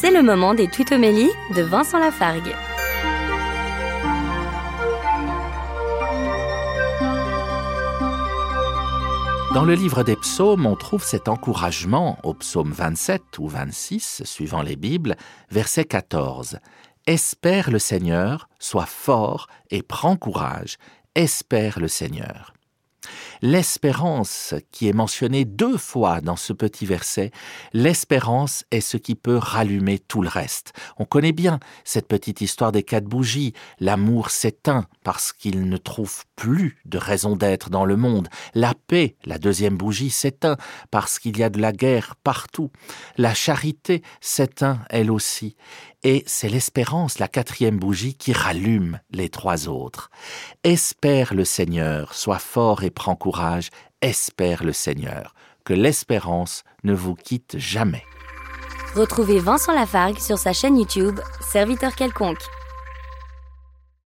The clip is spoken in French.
C'est le moment des tutomélies de Vincent Lafargue. Dans le livre des psaumes, on trouve cet encouragement au psaume 27 ou 26, suivant les Bibles, verset 14. Espère le Seigneur, sois fort et prends courage. Espère le Seigneur. L'espérance qui est mentionnée deux fois dans ce petit verset, l'espérance est ce qui peut rallumer tout le reste. On connaît bien cette petite histoire des quatre bougies. L'amour s'éteint parce qu'il ne trouve plus de raison d'être dans le monde. La paix, la deuxième bougie, s'éteint parce qu'il y a de la guerre partout. La charité s'éteint elle aussi. Et c'est l'espérance, la quatrième bougie, qui rallume les trois autres. Espère le Seigneur, sois fort et prends courage, espère le Seigneur, que l'espérance ne vous quitte jamais. Retrouvez Vincent Lafargue sur sa chaîne YouTube, Serviteur quelconque.